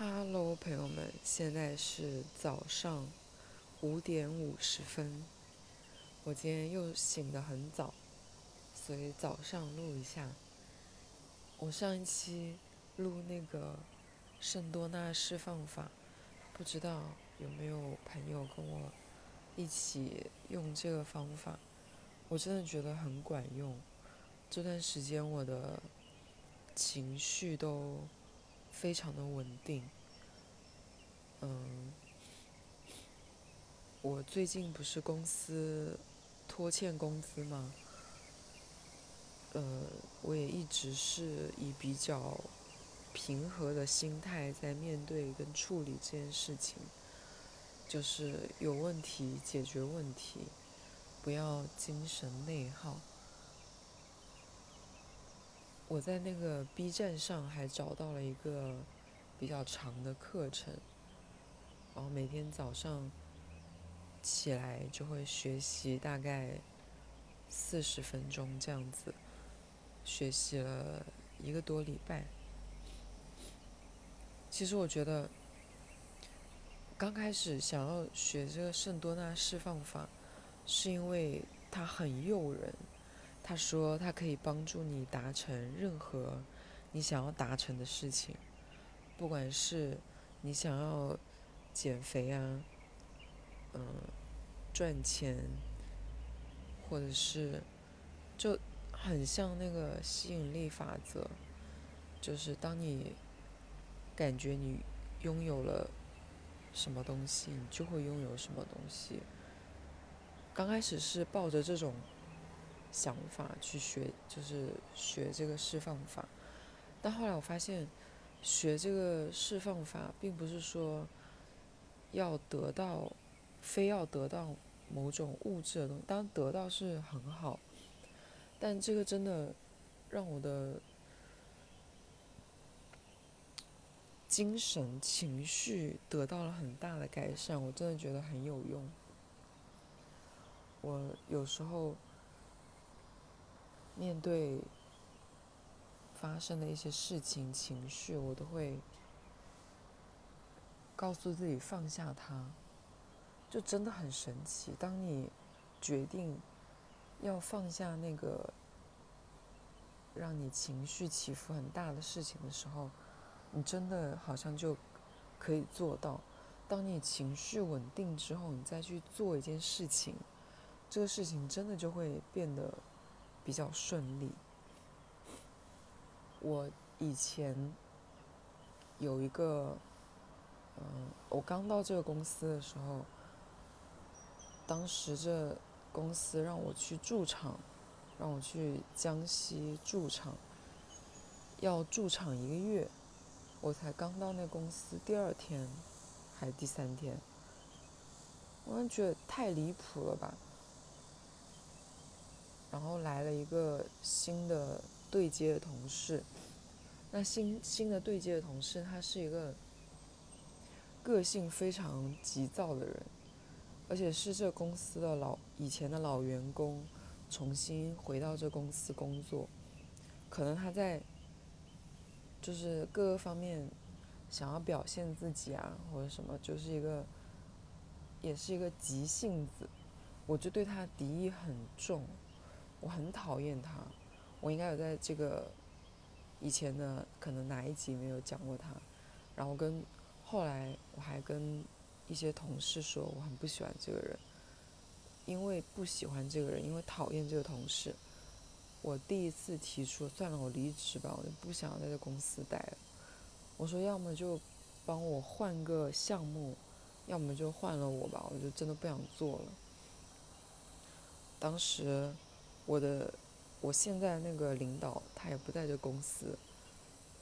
Hello，朋友们，现在是早上五点五十分。我今天又醒得很早，所以早上录一下。我上一期录那个圣多纳释放法，不知道有没有朋友跟我一起用这个方法？我真的觉得很管用。这段时间我的情绪都。非常的稳定，嗯，我最近不是公司拖欠工资吗？呃，我也一直是以比较平和的心态在面对跟处理这件事情，就是有问题解决问题，不要精神内耗。我在那个 B 站上还找到了一个比较长的课程，然后每天早上起来就会学习大概四十分钟这样子，学习了一个多礼拜。其实我觉得刚开始想要学这个圣多纳释放法，是因为它很诱人。他说：“他可以帮助你达成任何你想要达成的事情，不管是你想要减肥啊，嗯，赚钱，或者是就很像那个吸引力法则，就是当你感觉你拥有了什么东西，你就会拥有什么东西。刚开始是抱着这种。”想法去学，就是学这个释放法。但后来我发现，学这个释放法，并不是说要得到，非要得到某种物质的东西。当然得到是很好，但这个真的让我的精神情绪得到了很大的改善。我真的觉得很有用。我有时候。面对发生的一些事情、情绪，我都会告诉自己放下它，就真的很神奇。当你决定要放下那个让你情绪起伏很大的事情的时候，你真的好像就可以做到。当你情绪稳定之后，你再去做一件事情，这个事情真的就会变得。比较顺利。我以前有一个，嗯，我刚到这个公司的时候，当时这公司让我去驻场，让我去江西驻场，要驻场一个月，我才刚到那公司第二天，还是第三天，我觉得太离谱了吧。然后来了一个新的对接的同事，那新新的对接的同事，他是一个个性非常急躁的人，而且是这公司的老以前的老员工，重新回到这公司工作，可能他在就是各个方面想要表现自己啊，或者什么，就是一个也是一个急性子，我就对他敌意很重。我很讨厌他，我应该有在这个以前的可能哪一集没有讲过他，然后跟后来我还跟一些同事说我很不喜欢这个人，因为不喜欢这个人，因为讨厌这个同事，我第一次提出算了，我离职吧，我就不想在这公司待了。我说要么就帮我换个项目，要么就换了我吧，我就真的不想做了。当时。我的，我现在那个领导他也不在这公司，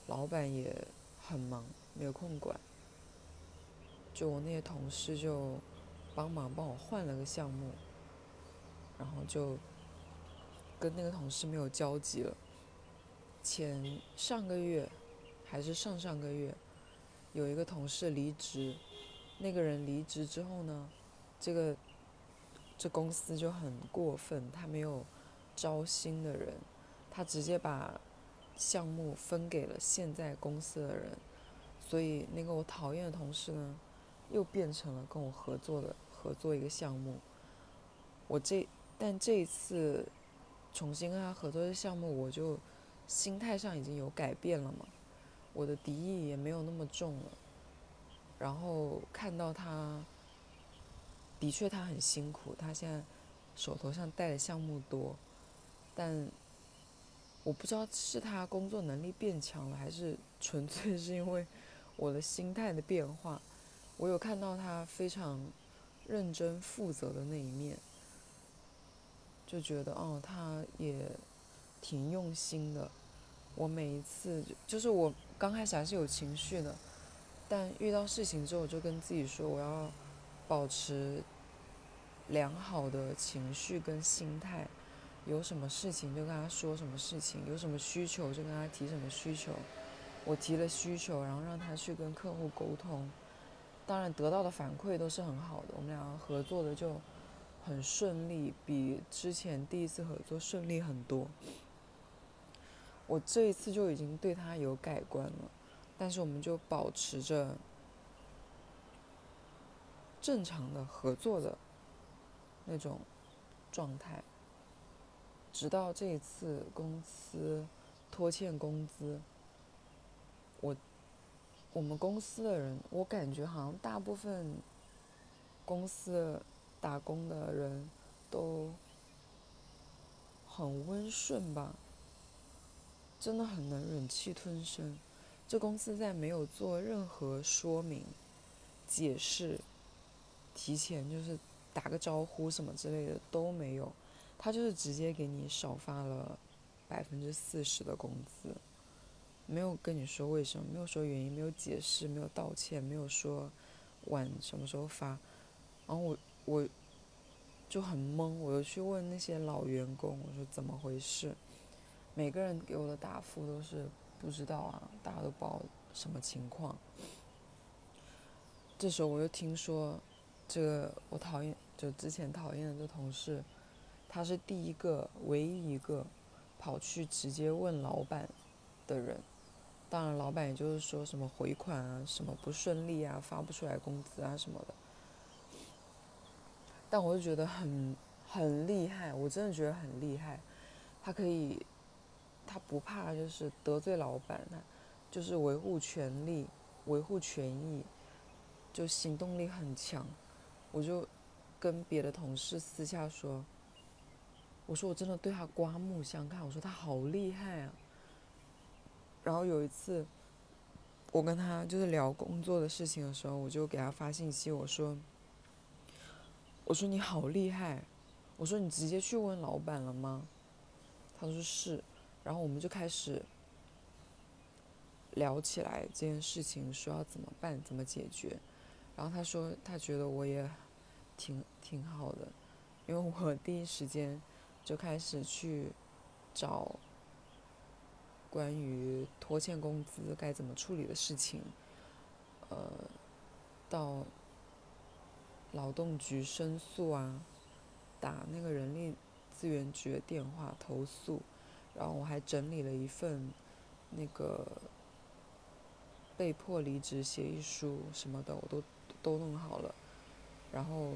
老板也很忙，没有空管。就我那些同事就帮忙帮我换了个项目，然后就跟那个同事没有交集了。前上个月还是上上个月，有一个同事离职，那个人离职之后呢，这个这公司就很过分，他没有。招新的人，他直接把项目分给了现在公司的人，所以那个我讨厌的同事呢，又变成了跟我合作的合作一个项目。我这但这一次重新跟他合作的项目，我就心态上已经有改变了嘛，我的敌意也没有那么重了。然后看到他，的确他很辛苦，他现在手头上带的项目多，但我不知道是他工作能力变强了，还是纯粹是因为我的心态的变化。我有看到他非常认真负责的那一面，就觉得哦，他也挺用心的。我每一次就是我刚开始还是有情绪的。但遇到事情之后，我就跟自己说，我要保持良好的情绪跟心态。有什么事情就跟他说什么事情，有什么需求就跟他提什么需求。我提了需求，然后让他去跟客户沟通。当然得到的反馈都是很好的，我们两个合作的就很顺利，比之前第一次合作顺利很多。我这一次就已经对他有改观了。但是我们就保持着正常的合作的那种状态，直到这一次公司拖欠工资，我我们公司的人，我感觉好像大部分公司打工的人都很温顺吧，真的很能忍气吞声。这公司在没有做任何说明、解释、提前就是打个招呼什么之类的都没有，他就是直接给你少发了百分之四十的工资，没有跟你说为什么，没有说原因，没有解释，没有道歉，没有说晚什么时候发，然后我我就很懵，我就去问那些老员工，我说怎么回事，每个人给我的答复都是。不知道啊，大家都不知道什么情况。这时候我又听说，这个我讨厌，就之前讨厌的这同事，他是第一个、唯一一个跑去直接问老板的人。当然，老板也就是说什么回款啊、什么不顺利啊、发不出来工资啊什么的。但我就觉得很很厉害，我真的觉得很厉害，他可以。他不怕，就是得罪老板，他就是维护权利、维护权益，就行动力很强。我就跟别的同事私下说：“我说我真的对他刮目相看，我说他好厉害啊。”然后有一次，我跟他就是聊工作的事情的时候，我就给他发信息，我说：“我说你好厉害，我说你直接去问老板了吗？”他说是。然后我们就开始聊起来这件事情，说要怎么办，怎么解决。然后他说他觉得我也挺挺好的，因为我第一时间就开始去找关于拖欠工资该怎么处理的事情，呃，到劳动局申诉啊，打那个人力资源局的电话投诉。然后我还整理了一份那个被迫离职协议书什么的，我都都弄好了。然后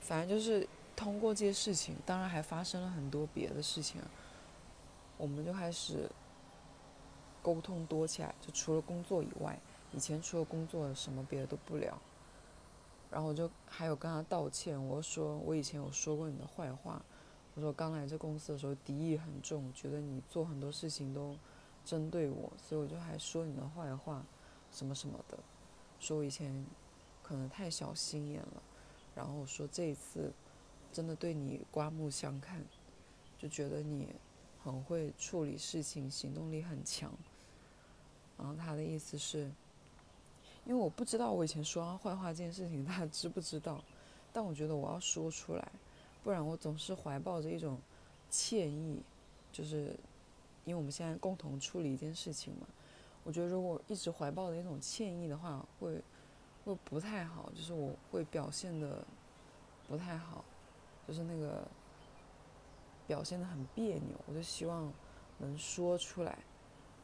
反正就是通过这些事情，当然还发生了很多别的事情。我们就开始沟通多起来，就除了工作以外，以前除了工作什么别的都不聊。然后我就还有跟他道歉，我说我以前有说过你的坏话。我说刚来这公司的时候敌意很重，觉得你做很多事情都针对我，所以我就还说你的坏话，什么什么的，说我以前可能太小心眼了。然后我说这一次真的对你刮目相看，就觉得你很会处理事情，行动力很强。然后他的意思是，因为我不知道我以前说他坏话这件事情他知不知道，但我觉得我要说出来。不然我总是怀抱着一种歉意，就是因为我们现在共同处理一件事情嘛。我觉得如果一直怀抱着一种歉意的话，会会不太好，就是我会表现的不太好，就是那个表现的很别扭。我就希望能说出来，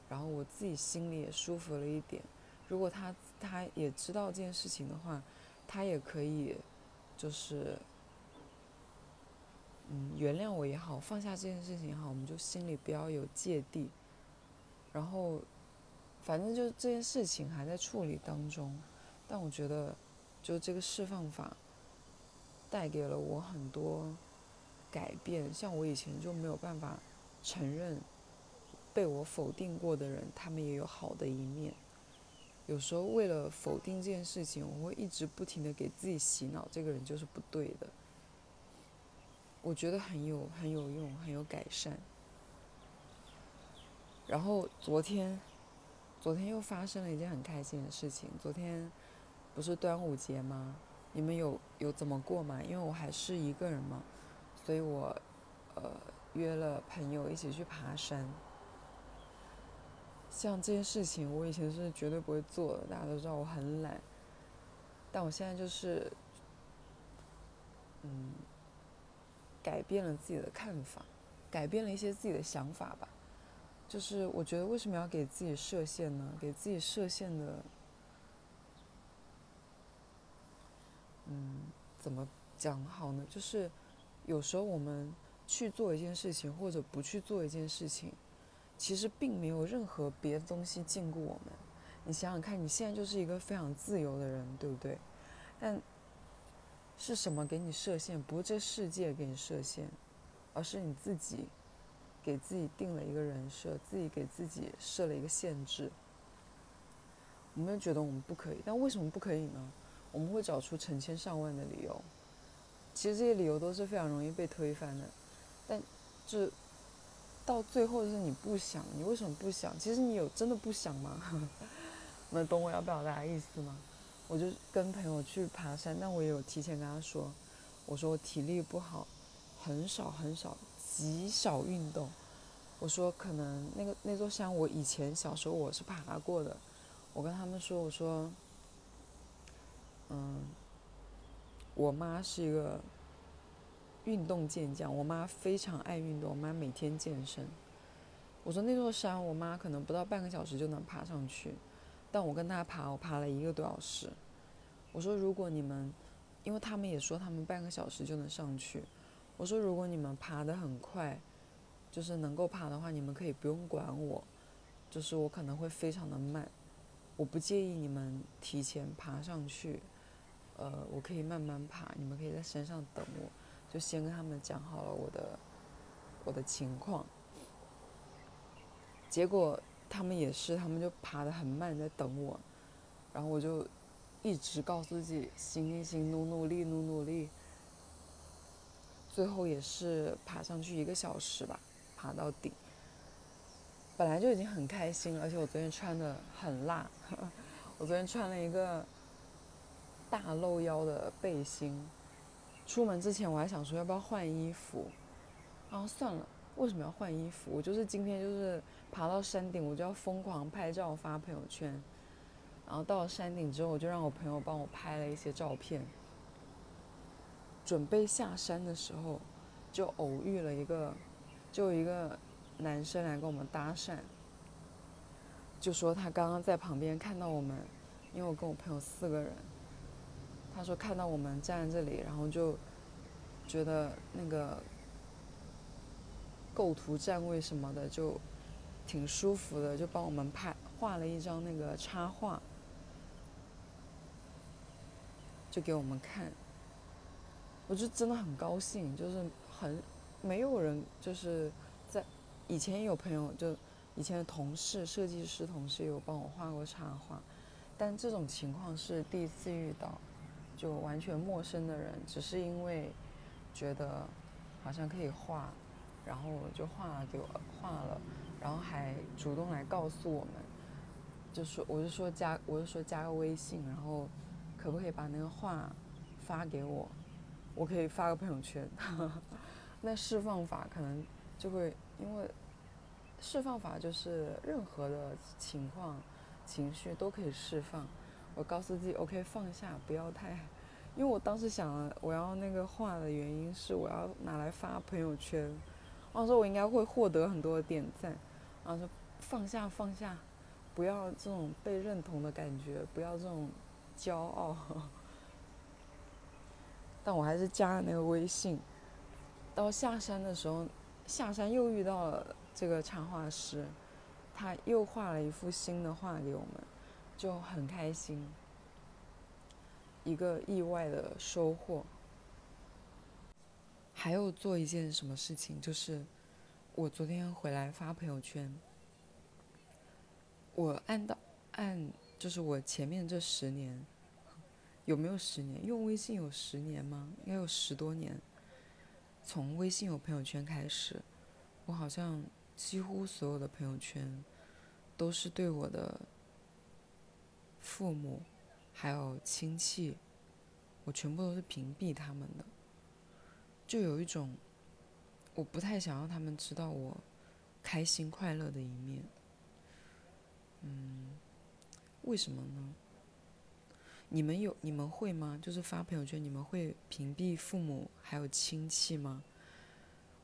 然后我自己心里也舒服了一点。如果他他也知道这件事情的话，他也可以，就是，嗯，原谅我也好，放下这件事情也好，我们就心里不要有芥蒂。然后，反正就是这件事情还在处理当中，但我觉得，就这个释放法，带给了我很多改变。像我以前就没有办法承认被我否定过的人，他们也有好的一面。有时候为了否定这件事情，我会一直不停的给自己洗脑，这个人就是不对的。我觉得很有很有用，很有改善。然后昨天，昨天又发生了一件很开心的事情。昨天不是端午节吗？你们有有怎么过吗？因为我还是一个人嘛，所以我呃约了朋友一起去爬山。像这件事情，我以前是绝对不会做的。大家都知道我很懒，但我现在就是，嗯，改变了自己的看法，改变了一些自己的想法吧。就是我觉得为什么要给自己设限呢？给自己设限的，嗯，怎么讲好呢？就是有时候我们去做一件事情，或者不去做一件事情。其实并没有任何别的东西禁锢我们。你想想看，你现在就是一个非常自由的人，对不对？但是什么给你设限？不是这世界给你设限，而是你自己给自己定了一个人设，自己给自己设了一个限制。我们觉得我们不可以，但为什么不可以呢？我们会找出成千上万的理由。其实这些理由都是非常容易被推翻的，但这。到最后就是你不想，你为什么不想？其实你有真的不想吗？能懂我要表达意思吗？我就跟朋友去爬山，但我也有提前跟他说，我说我体力不好，很少很少极少运动。我说可能那个那座山我以前小时候我是爬过的，我跟他们说我说，嗯，我妈是一个。运动健将，我妈非常爱运动，我妈每天健身。我说那座山，我妈可能不到半个小时就能爬上去，但我跟她爬，我爬了一个多小时。我说如果你们，因为他们也说他们半个小时就能上去，我说如果你们爬得很快，就是能够爬的话，你们可以不用管我，就是我可能会非常的慢，我不介意你们提前爬上去，呃，我可以慢慢爬，你们可以在山上等我。就先跟他们讲好了我的我的情况，结果他们也是，他们就爬得很慢，在等我，然后我就一直告诉自己行行行，努努力努努力，最后也是爬上去一个小时吧，爬到顶。本来就已经很开心，而且我昨天穿的很辣，我昨天穿了一个大露腰的背心。出门之前我还想说要不要换衣服，然后算了，为什么要换衣服？我就是今天就是爬到山顶，我就要疯狂拍照发朋友圈。然后到了山顶之后，我就让我朋友帮我拍了一些照片。准备下山的时候，就偶遇了一个，就一个男生来跟我们搭讪，就说他刚刚在旁边看到我们，因为我跟我朋友四个人。他说看到我们站在这里，然后就觉得那个构图站位什么的就挺舒服的，就帮我们拍画了一张那个插画，就给我们看。我就真的很高兴，就是很没有人就是在以前有朋友就以前的同事设计师同事有帮我画过插画，但这种情况是第一次遇到。就完全陌生的人，只是因为觉得好像可以画，然后就画给我画了，然后还主动来告诉我们，就说我就说加我就说加个微信，然后可不可以把那个画发给我，我可以发个朋友圈。那释放法可能就会因为释放法就是任何的情况情绪都可以释放。我告诉自己，OK，放下，不要太，因为我当时想了，我要那个画的原因是我要拿来发朋友圈，然后说我应该会获得很多的点赞，然后说放下放下，不要这种被认同的感觉，不要这种骄傲。但我还是加了那个微信。到下山的时候，下山又遇到了这个插画师，他又画了一幅新的画给我们，就很开心。一个意外的收获。还有做一件什么事情，就是我昨天回来发朋友圈，我按到按就是我前面这十年，有没有十年？用微信有十年吗？应该有十多年。从微信有朋友圈开始，我好像几乎所有的朋友圈都是对我的父母还有亲戚，我全部都是屏蔽他们的。就有一种，我不太想让他们知道我开心快乐的一面。嗯，为什么呢？你们有你们会吗？就是发朋友圈，你们会屏蔽父母还有亲戚吗？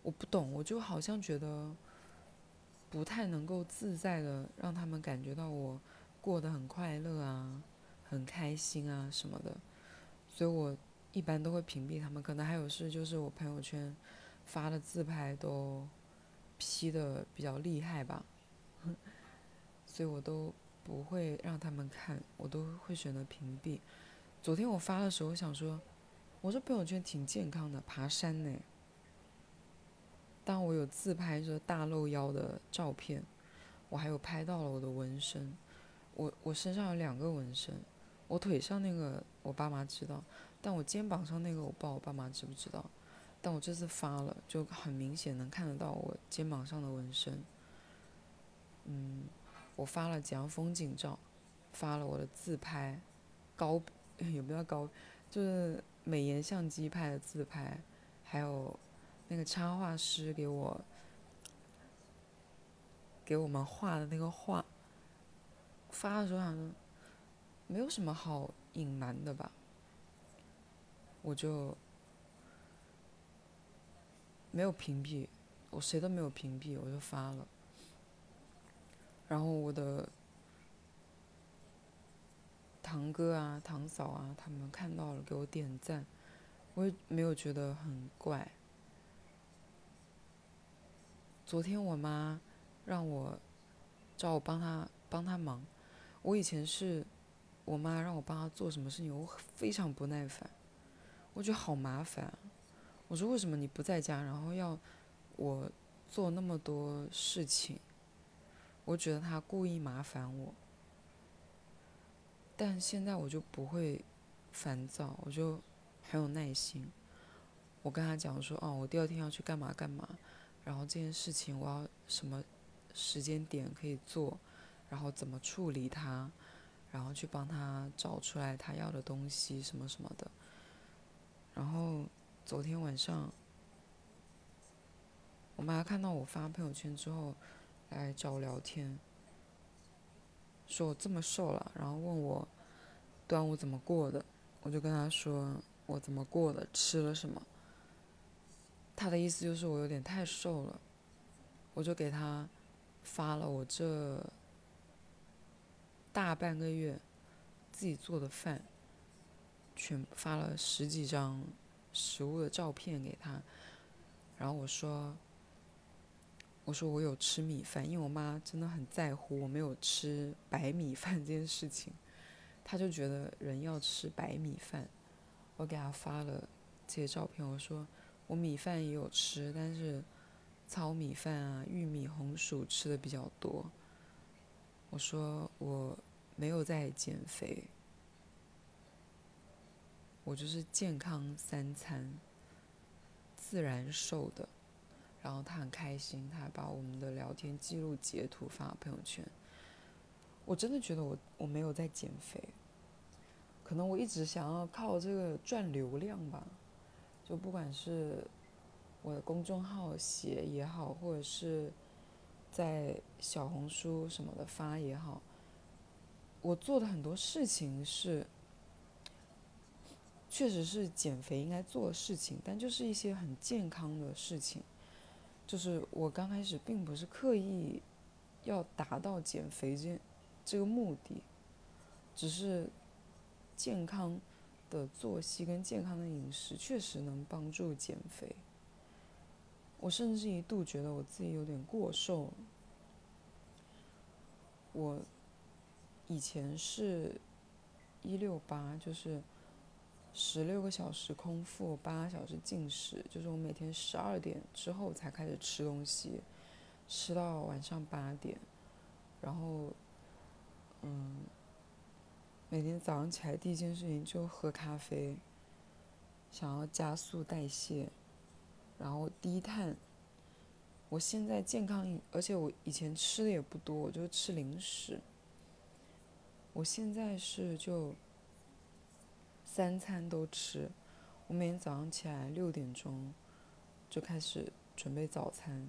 我不懂，我就好像觉得不太能够自在的让他们感觉到我过得很快乐啊，很开心啊什么的，所以我。一般都会屏蔽他们，可能还有事就是我朋友圈发的自拍都 P 的比较厉害吧，所以我都不会让他们看，我都会选择屏蔽。昨天我发的时候想说，我这朋友圈挺健康的，爬山呢。当我有自拍着大露腰的照片，我还有拍到了我的纹身，我我身上有两个纹身，我腿上那个我爸妈知道。但我肩膀上那个我不知道我爸妈知不知道，但我这次发了，就很明显能看得到我肩膀上的纹身。嗯，我发了几张风景照，发了我的自拍，高有没有高？就是美颜相机拍的自拍，还有那个插画师给我给我们画的那个画。发的时候好像没有什么好隐瞒的吧。我就没有屏蔽，我谁都没有屏蔽，我就发了。然后我的堂哥啊、堂嫂啊，他们看到了给我点赞，我也没有觉得很怪。昨天我妈让我找我帮她帮她忙，我以前是我妈让我帮她做什么事情，我非常不耐烦。我觉得好麻烦，我说为什么你不在家，然后要我做那么多事情？我觉得她故意麻烦我。但现在我就不会烦躁，我就很有耐心。我跟她讲说，哦，我第二天要去干嘛干嘛，然后这件事情我要什么时间点可以做，然后怎么处理它，然后去帮他找出来他要的东西什么什么的。然后昨天晚上，我妈看到我发朋友圈之后，来找我聊天，说我这么瘦了，然后问我端午怎么过的，我就跟她说我怎么过的，吃了什么。她的意思就是我有点太瘦了，我就给她发了我这大半个月自己做的饭。全发了十几张食物的照片给他，然后我说：“我说我有吃米饭，因为我妈真的很在乎我没有吃白米饭这件事情，她就觉得人要吃白米饭。我给她发了这些照片，我说我米饭也有吃，但是糙米饭啊、玉米、红薯吃的比较多。我说我没有在减肥。”我就是健康三餐，自然瘦的，然后他很开心，他还把我们的聊天记录截图发朋友圈。我真的觉得我我没有在减肥，可能我一直想要靠这个赚流量吧，就不管是我的公众号写也好，或者是在小红书什么的发也好，我做的很多事情是。确实是减肥应该做的事情，但就是一些很健康的事情。就是我刚开始并不是刻意要达到减肥这这个目的，只是健康的作息跟健康的饮食确实能帮助减肥。我甚至一度觉得我自己有点过瘦。我以前是一六八，就是十六个小时空腹，八小时进食，就是我每天十二点之后才开始吃东西，吃到晚上八点。然后，嗯，每天早上起来第一件事情就喝咖啡，想要加速代谢，然后低碳。我现在健康，而且我以前吃的也不多，我就吃零食。我现在是就三餐都吃，我每天早上起来六点钟就开始准备早餐。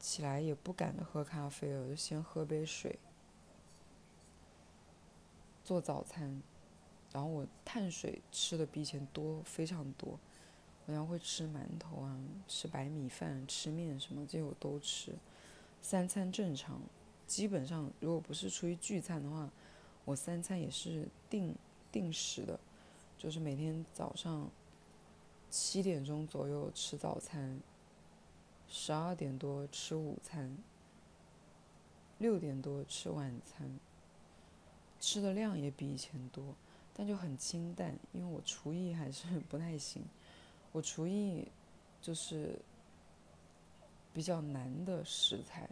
起来也不敢喝咖啡了，就先喝杯水，做早餐，然后我碳水吃的比以前多非常多，我要会吃馒头啊，吃白米饭，吃面什么这些我都吃，三餐正常，基本上如果不是出于聚餐的话，我三餐也是定定时的，就是每天早上七点钟左右吃早餐。十二点多吃午餐，六点多吃晚餐。吃的量也比以前多，但就很清淡，因为我厨艺还是 不太行。我厨艺就是比较难的食材。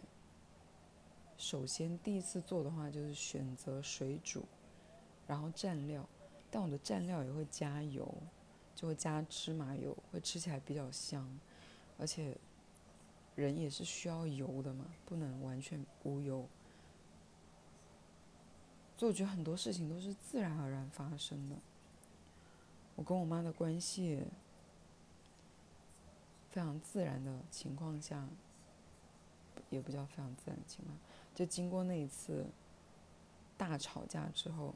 首先第一次做的话，就是选择水煮，然后蘸料，但我的蘸料也会加油，就会加芝麻油，会吃起来比较香，而且。人也是需要油的嘛，不能完全无油。所以我觉得很多事情都是自然而然发生的。我跟我妈的关系非常自然的情况下，也不叫非常自然的情况，就经过那一次大吵架之后，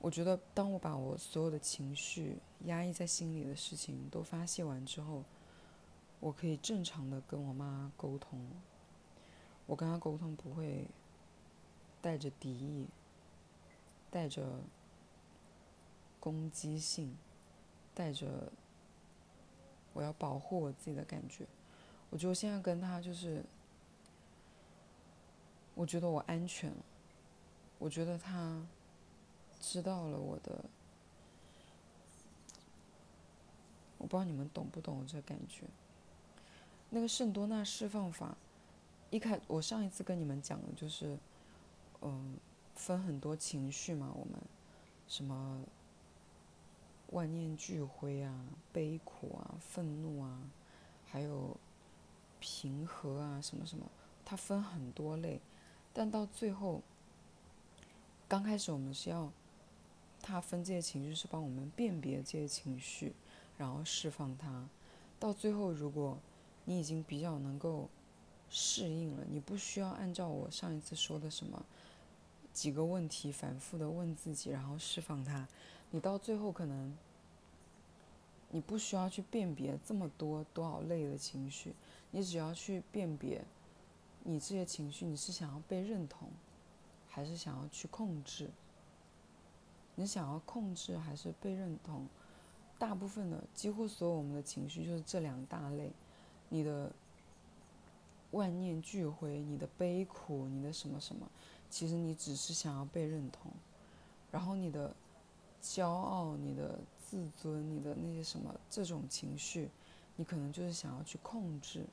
我觉得当我把我所有的情绪压抑在心里的事情都发泄完之后。我可以正常的跟我妈沟通，我跟她沟通不会带着敌意，带着攻击性，带着我要保护我自己的感觉。我觉得我现在跟他就是，我觉得我安全了，我觉得他知道了我的，我不知道你们懂不懂这感觉。那个圣多纳释放法，一开我上一次跟你们讲的就是，嗯，分很多情绪嘛，我们什么万念俱灰啊、悲苦啊、愤怒啊，还有平和啊，什么什么，它分很多类，但到最后，刚开始我们是要，它分这些情绪是帮我们辨别这些情绪，然后释放它，到最后如果。你已经比较能够适应了，你不需要按照我上一次说的什么几个问题反复的问自己，然后释放它。你到最后可能你不需要去辨别这么多多少类的情绪，你只要去辨别你这些情绪，你是想要被认同，还是想要去控制？你想要控制还是被认同？大部分的几乎所有我们的情绪就是这两大类。你的万念俱灰，你的悲苦，你的什么什么，其实你只是想要被认同，然后你的骄傲、你的自尊、你的那些什么这种情绪，你可能就是想要去控制。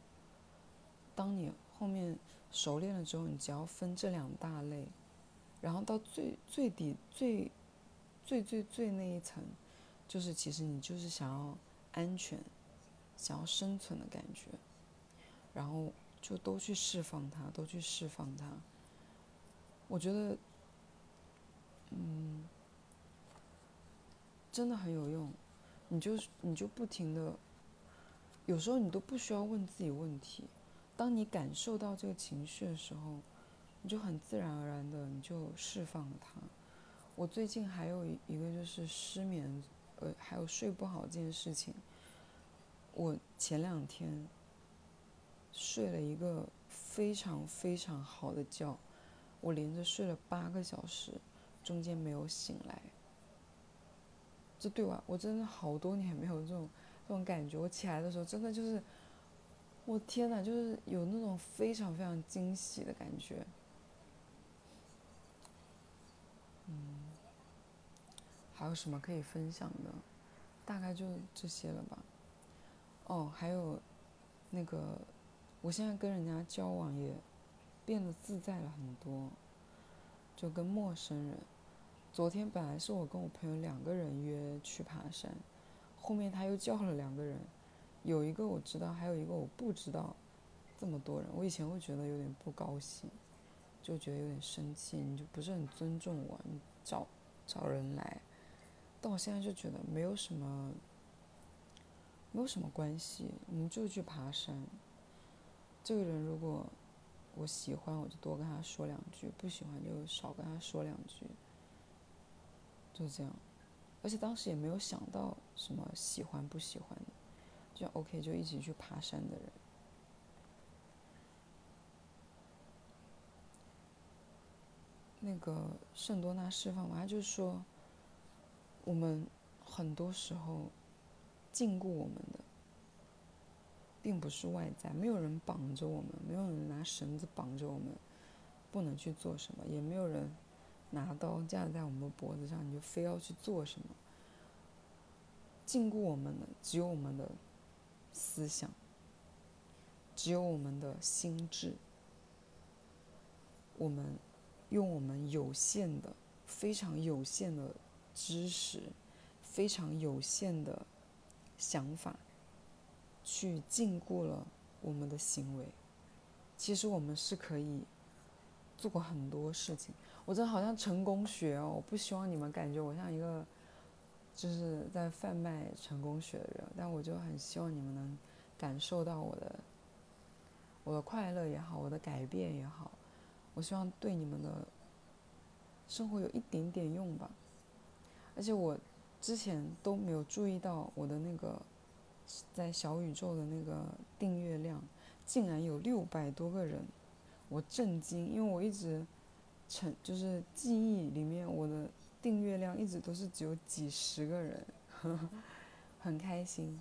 当你后面熟练了之后，你只要分这两大类，然后到最最底最最最最那一层，就是其实你就是想要安全。想要生存的感觉，然后就都去释放它，都去释放它。我觉得，嗯，真的很有用。你就你就不停的，有时候你都不需要问自己问题。当你感受到这个情绪的时候，你就很自然而然的你就释放了它。我最近还有一个就是失眠，呃，还有睡不好这件事情。我前两天睡了一个非常非常好的觉，我连着睡了八个小时，中间没有醒来。这对我，我真的好多年没有这种这种感觉。我起来的时候，真的就是，我天呐，就是有那种非常非常惊喜的感觉。嗯，还有什么可以分享的？大概就这些了吧。哦，还有那个，我现在跟人家交往也变得自在了很多，就跟陌生人。昨天本来是我跟我朋友两个人约去爬山，后面他又叫了两个人，有一个我知道，还有一个我不知道。这么多人，我以前会觉得有点不高兴，就觉得有点生气，你就不是很尊重我，你找找人来。但我现在就觉得没有什么，没有什么关系，我们就去爬山。这个人如果我喜欢，我就多跟他说两句；不喜欢就少跟他说两句。就这样，而且当时也没有想到什么喜欢不喜欢的，就 OK，就一起去爬山的人。那个圣多纳释放完，他就说，我们很多时候禁锢我们的，并不是外在，没有人绑着我们，没有人拿绳子绑着我们，不能去做什么，也没有人。拿刀架在我们的脖子上，你就非要去做什么？禁锢我们的只有我们的思想，只有我们的心智。我们用我们有限的、非常有限的知识、非常有限的想法，去禁锢了我们的行为。其实我们是可以做过很多事情。我真的好像成功学哦！我不希望你们感觉我像一个就是在贩卖成功学的人，但我就很希望你们能感受到我的我的快乐也好，我的改变也好，我希望对你们的生活有一点点用吧。而且我之前都没有注意到我的那个在小宇宙的那个订阅量竟然有六百多个人，我震惊，因为我一直。成就是记忆里面，我的订阅量一直都是只有几十个人，呵 呵很开心。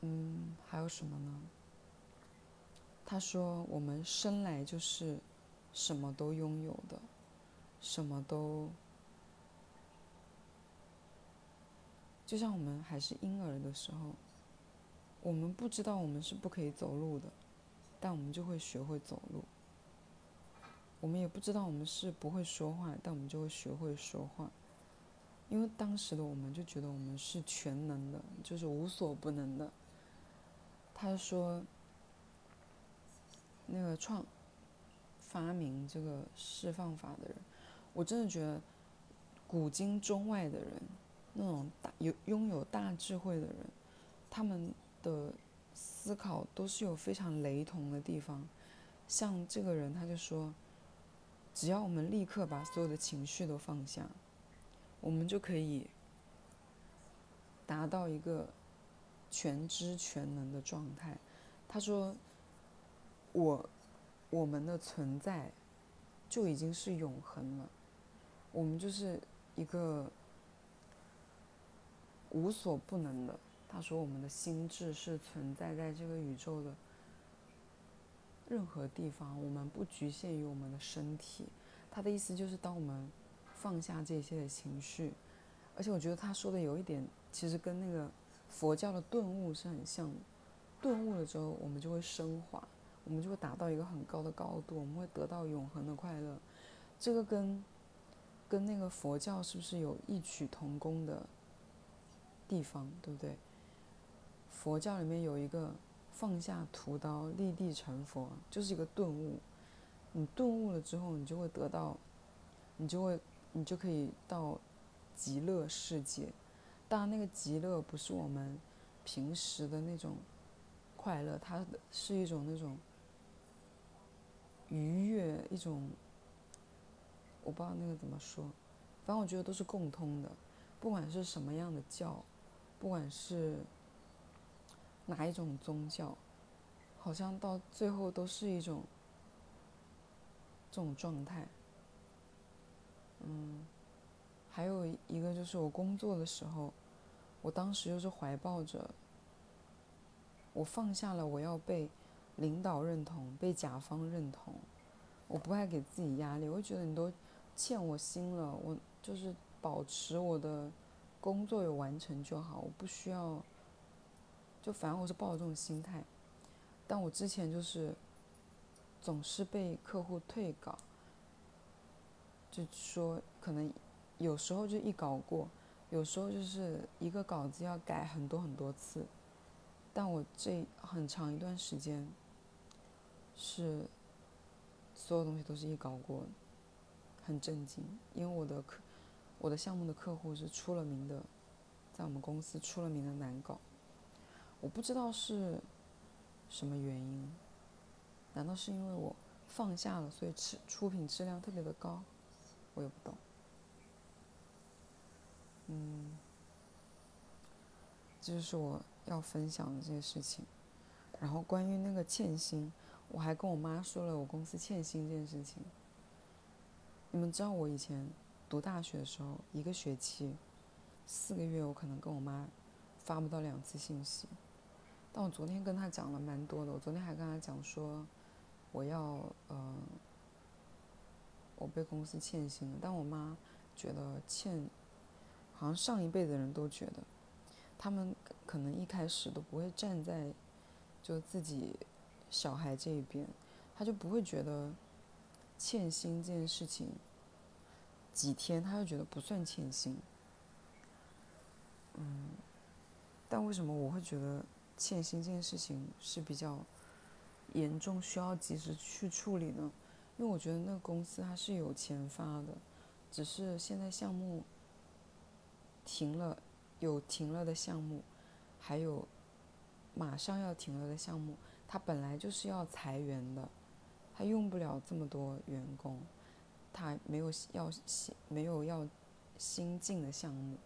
嗯，还有什么呢？他说我们生来就是什么都拥有的，什么都就像我们还是婴儿的时候，我们不知道我们是不可以走路的，但我们就会学会走路。我们也不知道我们是不会说话，但我们就会学会说话，因为当时的我们就觉得我们是全能的，就是无所不能的。他说，那个创发明这个释放法的人，我真的觉得古今中外的人，那种大有拥有大智慧的人，他们的思考都是有非常雷同的地方。像这个人，他就说。只要我们立刻把所有的情绪都放下，我们就可以达到一个全知全能的状态。他说：“我，我们的存在就已经是永恒了，我们就是一个无所不能的。”他说：“我们的心智是存在在这个宇宙的。”任何地方，我们不局限于我们的身体。他的意思就是，当我们放下这些的情绪，而且我觉得他说的有一点，其实跟那个佛教的顿悟是很像。顿悟了之后，我们就会升华，我们就会达到一个很高的高度，我们会得到永恒的快乐。这个跟跟那个佛教是不是有异曲同工的地方，对不对？佛教里面有一个。放下屠刀，立地成佛，就是一个顿悟。你顿悟了之后，你就会得到，你就会，你就可以到极乐世界。当然，那个极乐不是我们平时的那种快乐，它是一种那种愉悦，一种我不知道那个怎么说。反正我觉得都是共通的，不管是什么样的教，不管是。哪一种宗教，好像到最后都是一种这种状态。嗯，还有一个就是我工作的时候，我当时就是怀抱着，我放下了我要被领导认同、被甲方认同，我不爱给自己压力，我觉得你都欠我心了，我就是保持我的工作有完成就好，我不需要，就反正我是抱着这种心态，但我之前就是总是被客户退稿。就说可能有时候就一稿过，有时候就是一个稿子要改很多很多次，但我这很长一段时间是所有东西都是一稿过，很震惊，因为我的客我的项目的客户是出了名的，在我们公司出了名的难搞，我不知道是什么原因，难道是因为我放下了，所以出出品质量特别的高？我也不懂，嗯，这就是我要分享的这些事情。然后关于那个欠薪，我还跟我妈说了我公司欠薪这件事情。你们知道我以前读大学的时候，一个学期四个月，我可能跟我妈发不到两次信息。但我昨天跟他讲了蛮多的，我昨天还跟他讲说，我要呃。我被公司欠薪了，但我妈觉得欠，好像上一辈的人都觉得，他们可能一开始都不会站在就自己小孩这一边，他就不会觉得欠薪这件事情几天他就觉得不算欠薪。嗯，但为什么我会觉得欠薪这件事情是比较严重，需要及时去处理呢？因为我觉得那个公司它是有钱发的，只是现在项目停了，有停了的项目，还有马上要停了的项目，它本来就是要裁员的，它用不了这么多员工，它没有要新没有要新进的项目，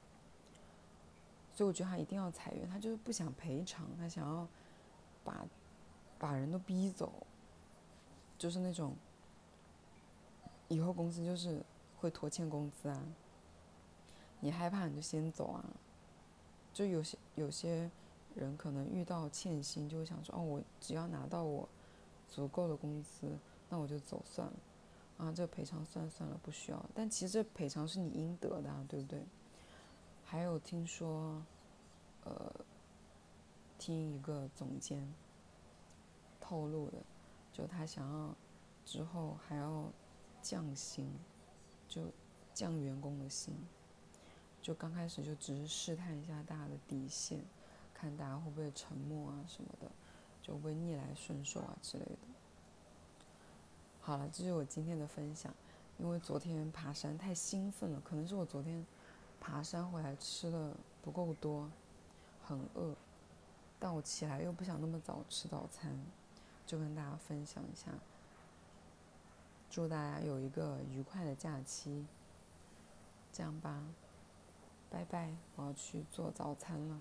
所以我觉得他一定要裁员，他就是不想赔偿，他想要把把人都逼走，就是那种。以后公司就是会拖欠工资啊，你害怕你就先走啊，就有些有些人可能遇到欠薪就会想说哦，我只要拿到我足够的工资，那我就走算了，啊，这赔偿算算了不需要，但其实这赔偿是你应得的，啊对不对？还有听说，呃，听一个总监透露的，就他想要之后还要。降薪，就降员工的薪，就刚开始就只是试探一下大家的底线，看大家会不会沉默啊什么的，就会逆来顺受啊之类的。好了，这是我今天的分享。因为昨天爬山太兴奋了，可能是我昨天爬山回来吃的不够多，很饿，但我起来又不想那么早吃早餐，就跟大家分享一下。祝大家有一个愉快的假期。这样吧，拜拜，我要去做早餐了。